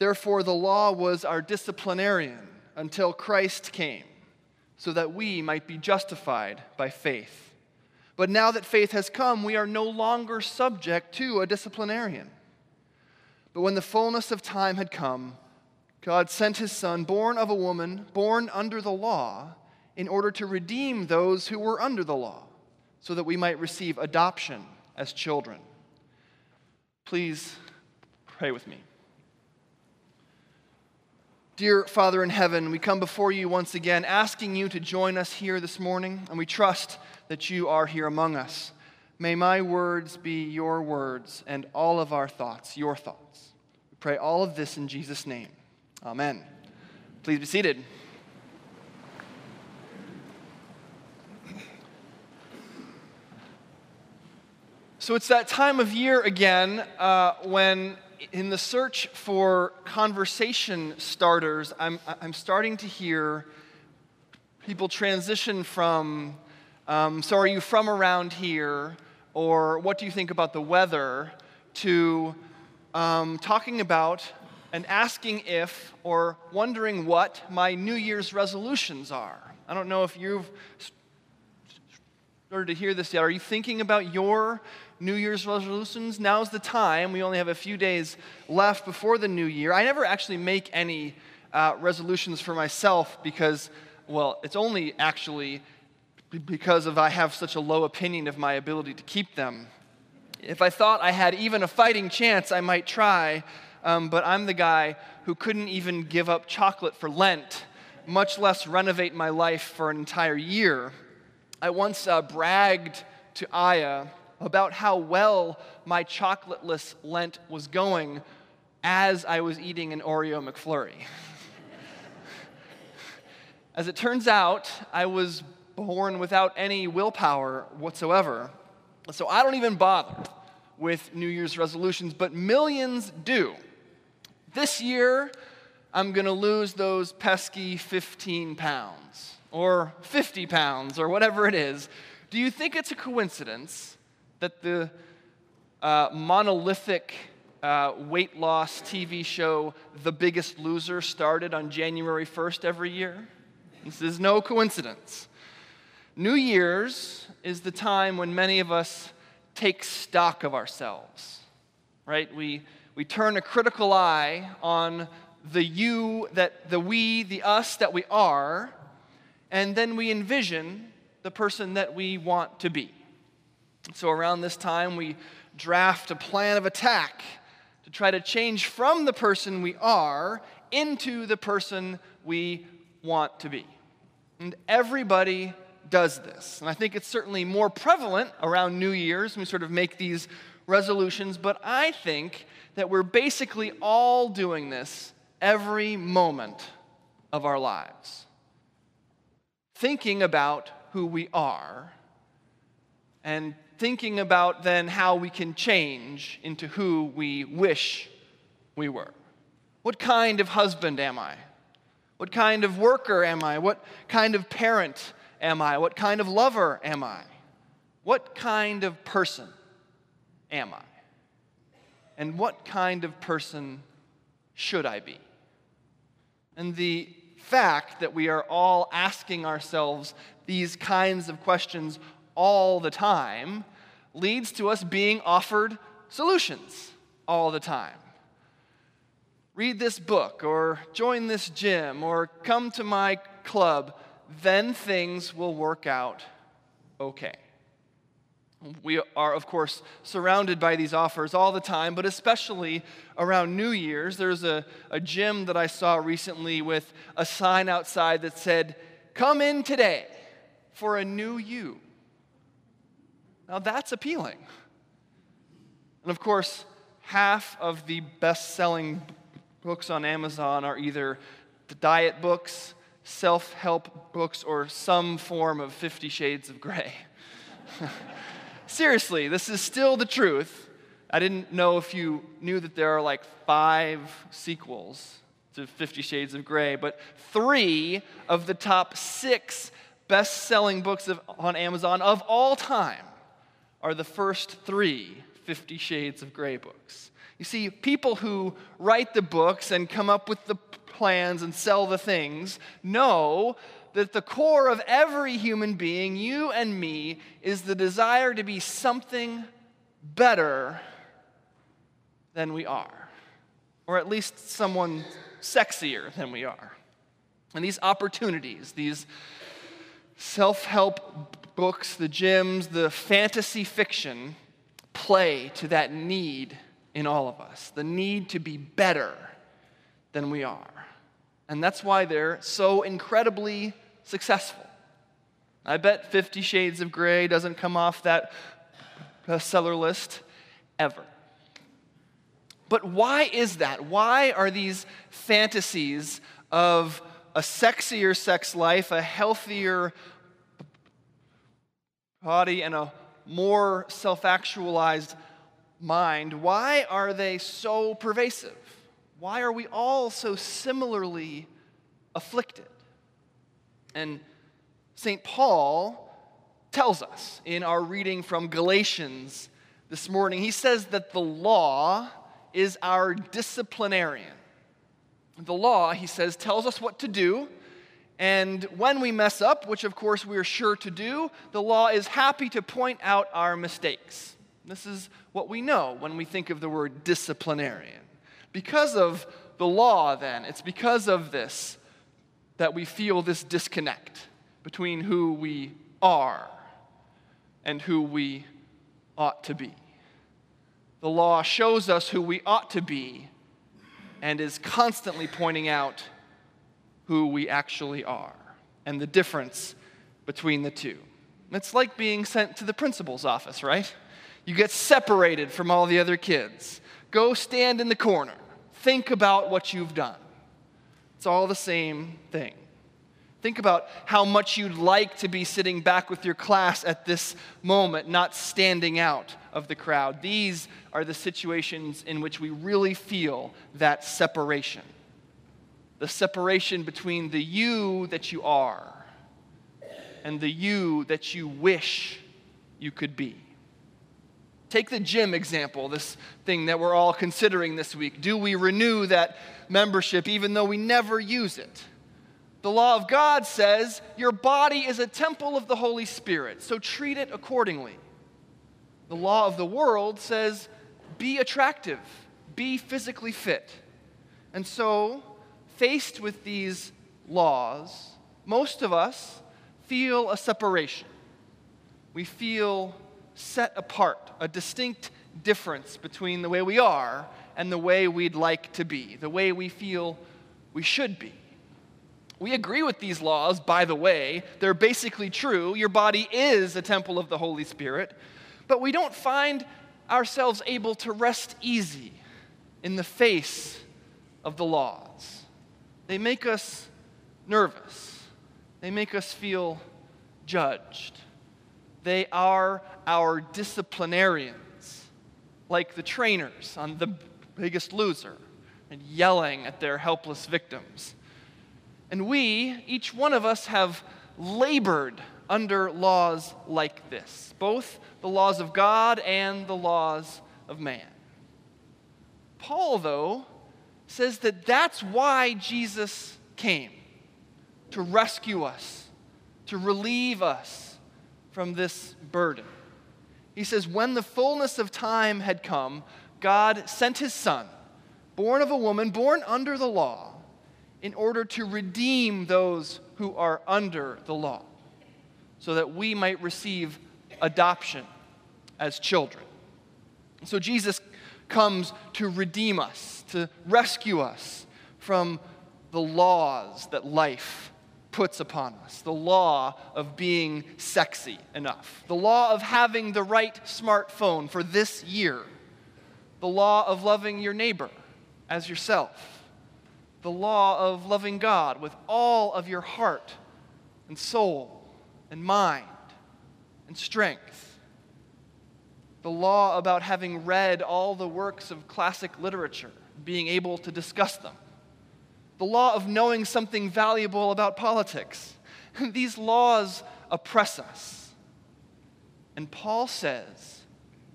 Therefore, the law was our disciplinarian until Christ came, so that we might be justified by faith. But now that faith has come, we are no longer subject to a disciplinarian. But when the fullness of time had come, God sent his Son, born of a woman, born under the law, in order to redeem those who were under the law, so that we might receive adoption as children. Please pray with me. Dear Father in heaven, we come before you once again asking you to join us here this morning, and we trust that you are here among us. May my words be your words and all of our thoughts your thoughts. We pray all of this in Jesus' name. Amen. Please be seated. So it's that time of year again uh, when in the search for conversation starters, I'm, I'm starting to hear people transition from, um, so are you from around here? Or what do you think about the weather? to um, talking about and asking if or wondering what my New Year's resolutions are. I don't know if you've started to hear this yet. Are you thinking about your New Year's resolutions. Now's the time. We only have a few days left before the new year. I never actually make any uh, resolutions for myself because, well, it's only actually because of I have such a low opinion of my ability to keep them. If I thought I had even a fighting chance, I might try, um, but I'm the guy who couldn't even give up chocolate for Lent, much less renovate my life for an entire year. I once uh, bragged to Aya about how well my chocolateless Lent was going as I was eating an Oreo McFlurry. as it turns out, I was born without any willpower whatsoever. So I don't even bother with New Year's resolutions, but millions do. This year, I'm going to lose those pesky 15 pounds or 50 pounds or whatever it is. Do you think it's a coincidence that the uh, monolithic uh, weight loss TV show, The Biggest Loser, started on January 1st every year. This is no coincidence. New Year's is the time when many of us take stock of ourselves, right? We, we turn a critical eye on the you, that the we, the us that we are, and then we envision the person that we want to be. So, around this time, we draft a plan of attack to try to change from the person we are into the person we want to be. And everybody does this. And I think it's certainly more prevalent around New Year's when we sort of make these resolutions, but I think that we're basically all doing this every moment of our lives. Thinking about who we are and thinking about then how we can change into who we wish we were. What kind of husband am I? What kind of worker am I? What kind of parent am I? What kind of lover am I? What kind of person am I? And what kind of person should I be? And the fact that we are all asking ourselves these kinds of questions all the time leads to us being offered solutions all the time. Read this book, or join this gym, or come to my club, then things will work out okay. We are, of course, surrounded by these offers all the time, but especially around New Year's. There's a, a gym that I saw recently with a sign outside that said, Come in today for a new you. Now that's appealing. And of course, half of the best selling books on Amazon are either the diet books, self help books, or some form of Fifty Shades of Grey. Seriously, this is still the truth. I didn't know if you knew that there are like five sequels to Fifty Shades of Grey, but three of the top six best selling books of, on Amazon of all time are the first three Fifty Shades of Grey books. You see, people who write the books and come up with the plans and sell the things know that the core of every human being, you and me, is the desire to be something better than we are, or at least someone sexier than we are. And these opportunities, these self help books, the gyms, the fantasy fiction, play to that need in all of us the need to be better than we are. And that's why they're so incredibly successful. I bet Fifty Shades of Grey doesn't come off that bestseller list ever. But why is that? Why are these fantasies of a sexier sex life, a healthier body, and a more self actualized mind, why are they so pervasive? Why are we all so similarly afflicted? And St. Paul tells us in our reading from Galatians this morning, he says that the law is our disciplinarian. The law, he says, tells us what to do. And when we mess up, which of course we are sure to do, the law is happy to point out our mistakes. This is what we know when we think of the word disciplinarian. Because of the law, then, it's because of this that we feel this disconnect between who we are and who we ought to be. The law shows us who we ought to be and is constantly pointing out who we actually are and the difference between the two. It's like being sent to the principal's office, right? You get separated from all the other kids. Go stand in the corner. Think about what you've done. It's all the same thing. Think about how much you'd like to be sitting back with your class at this moment, not standing out of the crowd. These are the situations in which we really feel that separation the separation between the you that you are and the you that you wish you could be. Take the gym example, this thing that we're all considering this week. Do we renew that membership even though we never use it? The law of God says your body is a temple of the Holy Spirit, so treat it accordingly. The law of the world says be attractive, be physically fit. And so, faced with these laws, most of us feel a separation. We feel set apart, a distinct difference between the way we are and the way we'd like to be, the way we feel we should be. We agree with these laws, by the way. They're basically true. Your body is a temple of the Holy Spirit. But we don't find ourselves able to rest easy in the face of the laws. They make us nervous, they make us feel judged. They are our disciplinarians, like the trainers on The Biggest Loser, and yelling at their helpless victims. And we, each one of us, have labored under laws like this, both the laws of God and the laws of man. Paul, though, says that that's why Jesus came to rescue us, to relieve us from this burden. He says, When the fullness of time had come, God sent his son, born of a woman, born under the law in order to redeem those who are under the law, so that we might receive adoption as children. So Jesus comes to redeem us, to rescue us from the laws that life puts upon us. The law of being sexy enough, the law of having the right smartphone for this year, the law of loving your neighbor as yourself. The law of loving God with all of your heart and soul and mind and strength. The law about having read all the works of classic literature, being able to discuss them. The law of knowing something valuable about politics. These laws oppress us. And Paul says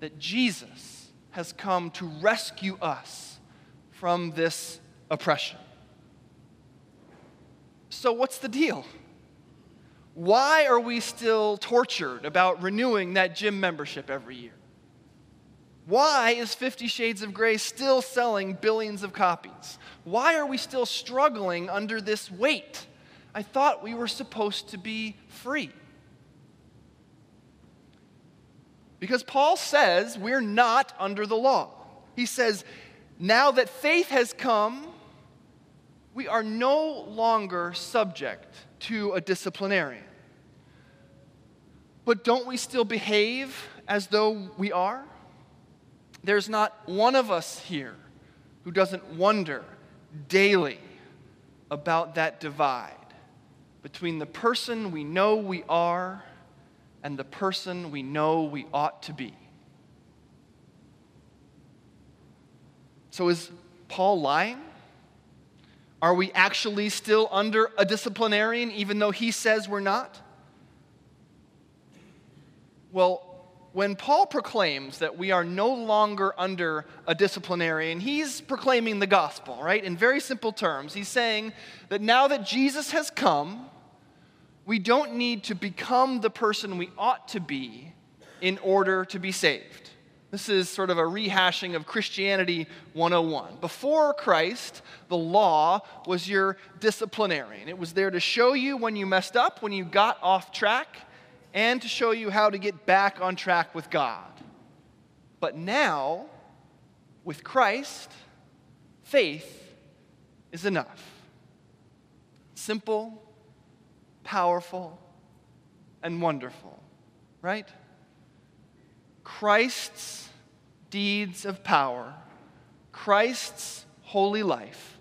that Jesus has come to rescue us from this oppression. So, what's the deal? Why are we still tortured about renewing that gym membership every year? Why is Fifty Shades of Grey still selling billions of copies? Why are we still struggling under this weight? I thought we were supposed to be free. Because Paul says we're not under the law. He says, now that faith has come, we are no longer subject to a disciplinarian. But don't we still behave as though we are? There's not one of us here who doesn't wonder daily about that divide between the person we know we are and the person we know we ought to be. So is Paul lying? Are we actually still under a disciplinarian even though he says we're not? Well, when Paul proclaims that we are no longer under a disciplinarian, he's proclaiming the gospel, right? In very simple terms, he's saying that now that Jesus has come, we don't need to become the person we ought to be in order to be saved. This is sort of a rehashing of Christianity 101. Before Christ, the law was your disciplinarian. It was there to show you when you messed up, when you got off track, and to show you how to get back on track with God. But now, with Christ, faith is enough. Simple, powerful, and wonderful, right? Christ's deeds of power, Christ's holy life,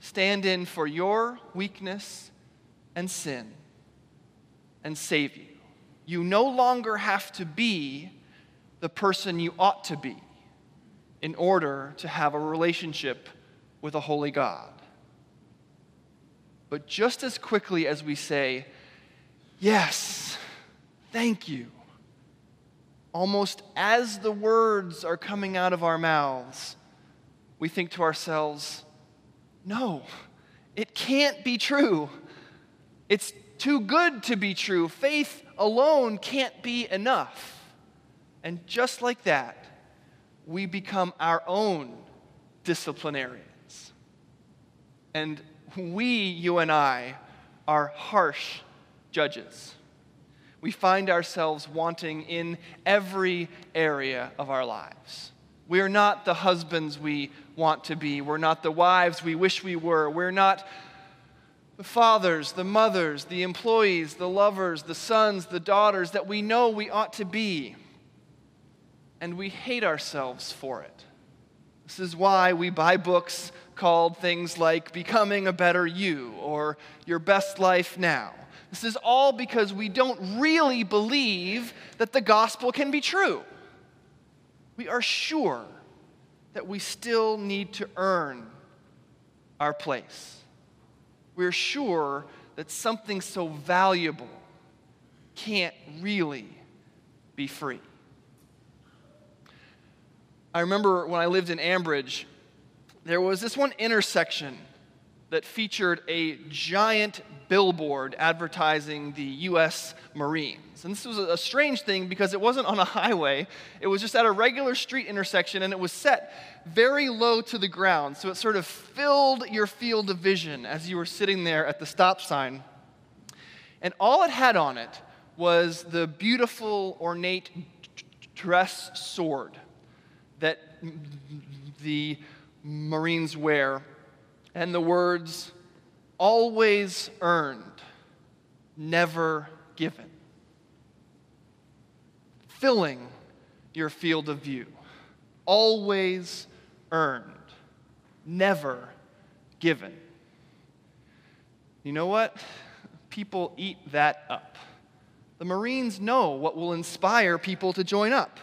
stand in for your weakness and sin and save you. You no longer have to be the person you ought to be in order to have a relationship with a holy God. But just as quickly as we say, Yes, thank you, almost as the words are coming out of our mouths, we think to ourselves, No, it can't be true. It's too good to be true. Faith alone can't be enough. And just like that, we become our own disciplinarians. And we, you and I, are harsh judges. We find ourselves wanting in every area of our lives. We are not the husbands we want to be. We're not the wives we wish we were. We're not the fathers, the mothers, the employees, the lovers, the sons, the daughters that we know we ought to be. And we hate ourselves for it. This is why we buy books called things like Becoming a Better You or Your Best Life Now. This is all because we don't really believe that the gospel can be true. We are sure that we still need to earn our place. We're sure that something so valuable can't really be free. I remember when I lived in Ambridge, there was this one intersection that featured a giant billboard advertising the U.S. Marines. And this was a strange thing because it wasn't on a highway, it was just at a regular street intersection and it was set very low to the ground. So it sort of filled your field of vision as you were sitting there at the stop sign. And all it had on it was the beautiful, ornate dress sword that the Marines wear, and the words, always earned, never given, filling your field of view. Always earned, never given. You know what? People eat that up. The Marines know what will inspire people to join up.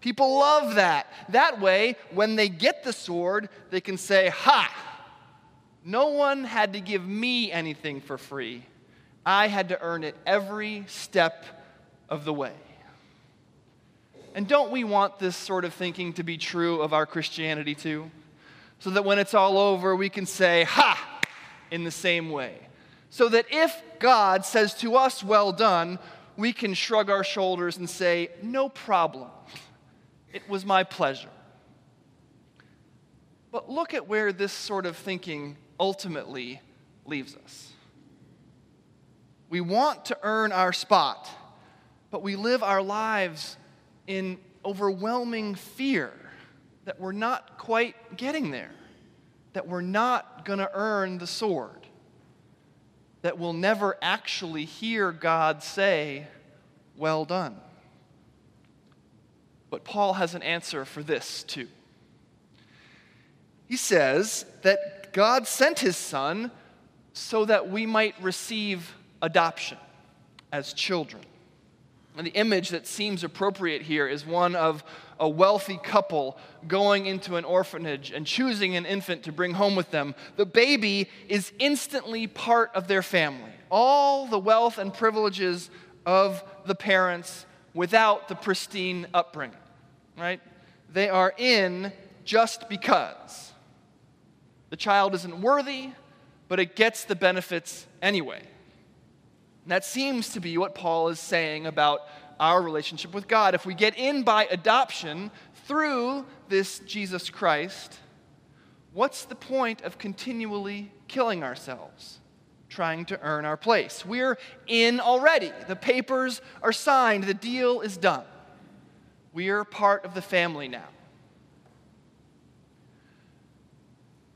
People love that. That way, when they get the sword, they can say, Ha! No one had to give me anything for free. I had to earn it every step of the way. And don't we want this sort of thinking to be true of our Christianity too? So that when it's all over, we can say, Ha! in the same way. So that if God says to us, Well done, we can shrug our shoulders and say, No problem. It was my pleasure. But look at where this sort of thinking ultimately leaves us. We want to earn our spot, but we live our lives in overwhelming fear that we're not quite getting there, that we're not going to earn the sword, that we'll never actually hear God say, Well done. But Paul has an answer for this too. He says that God sent his son so that we might receive adoption as children. And the image that seems appropriate here is one of a wealthy couple going into an orphanage and choosing an infant to bring home with them. The baby is instantly part of their family. All the wealth and privileges of the parents without the pristine upbringing, right? They are in just because. The child isn't worthy, but it gets the benefits anyway. And that seems to be what Paul is saying about our relationship with God. If we get in by adoption through this Jesus Christ, what's the point of continually killing ourselves, trying to earn our place? We're in already. The papers are signed, the deal is done. We're part of the family now.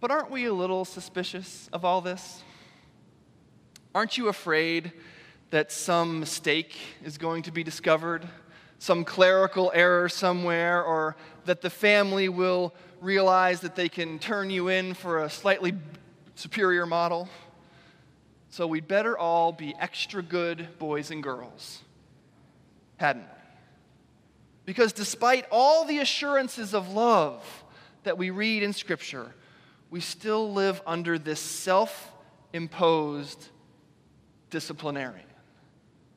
But aren't we a little suspicious of all this? Aren't you afraid that some mistake is going to be discovered, some clerical error somewhere, or that the family will realize that they can turn you in for a slightly superior model? So we'd better all be extra good boys and girls, hadn't we? Because despite all the assurances of love that we read in Scripture, we still live under this self imposed disciplinarian.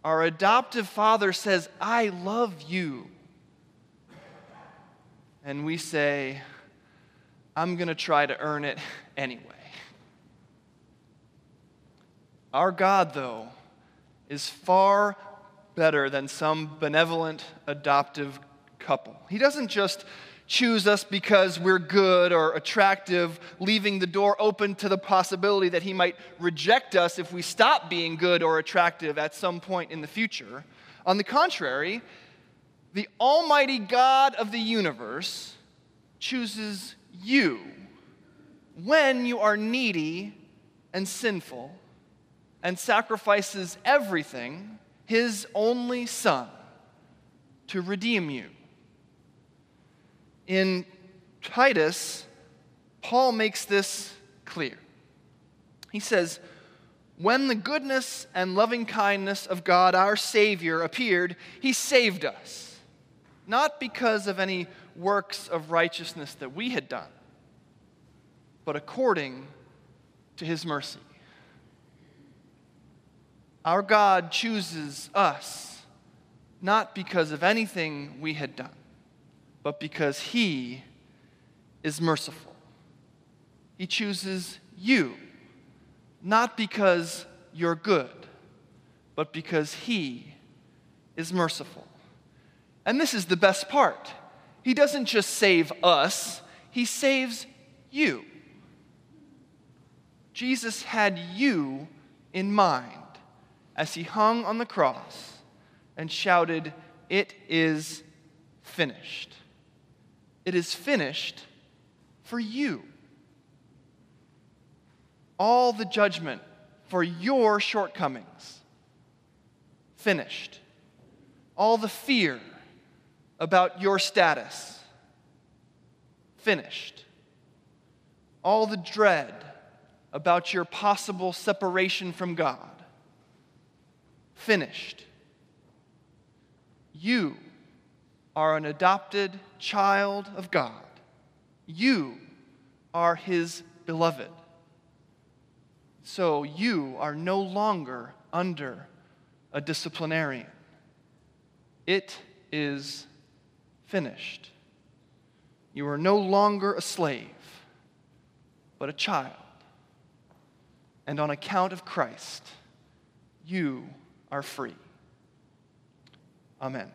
Our adoptive father says, I love you. And we say, I'm going to try to earn it anyway. Our God, though, is far better than some benevolent adoptive couple. He doesn't just choose us because we're good or attractive, leaving the door open to the possibility that He might reject us if we stop being good or attractive at some point in the future. On the contrary, the Almighty God of the universe chooses you when you are needy and sinful and sacrifices everything, His only Son, to redeem you. In Titus, Paul makes this clear. He says, When the goodness and loving kindness of God, our Savior, appeared, he saved us, not because of any works of righteousness that we had done, but according to his mercy. Our God chooses us not because of anything we had done but because He is merciful. He chooses you, not because you're good, but because He is merciful. And this is the best part. He doesn't just save us, He saves you. Jesus had you in mind as He hung on the cross and shouted, It is finished. It is finished for you. All the judgment for your shortcomings, finished. All the fear about your status, finished. All the dread about your possible separation from God, finished. You are an adopted child of God. You are his beloved. So you are no longer under a disciplinarian. It is finished. You are no longer a slave, but a child. And on account of Christ, you are free. Amen.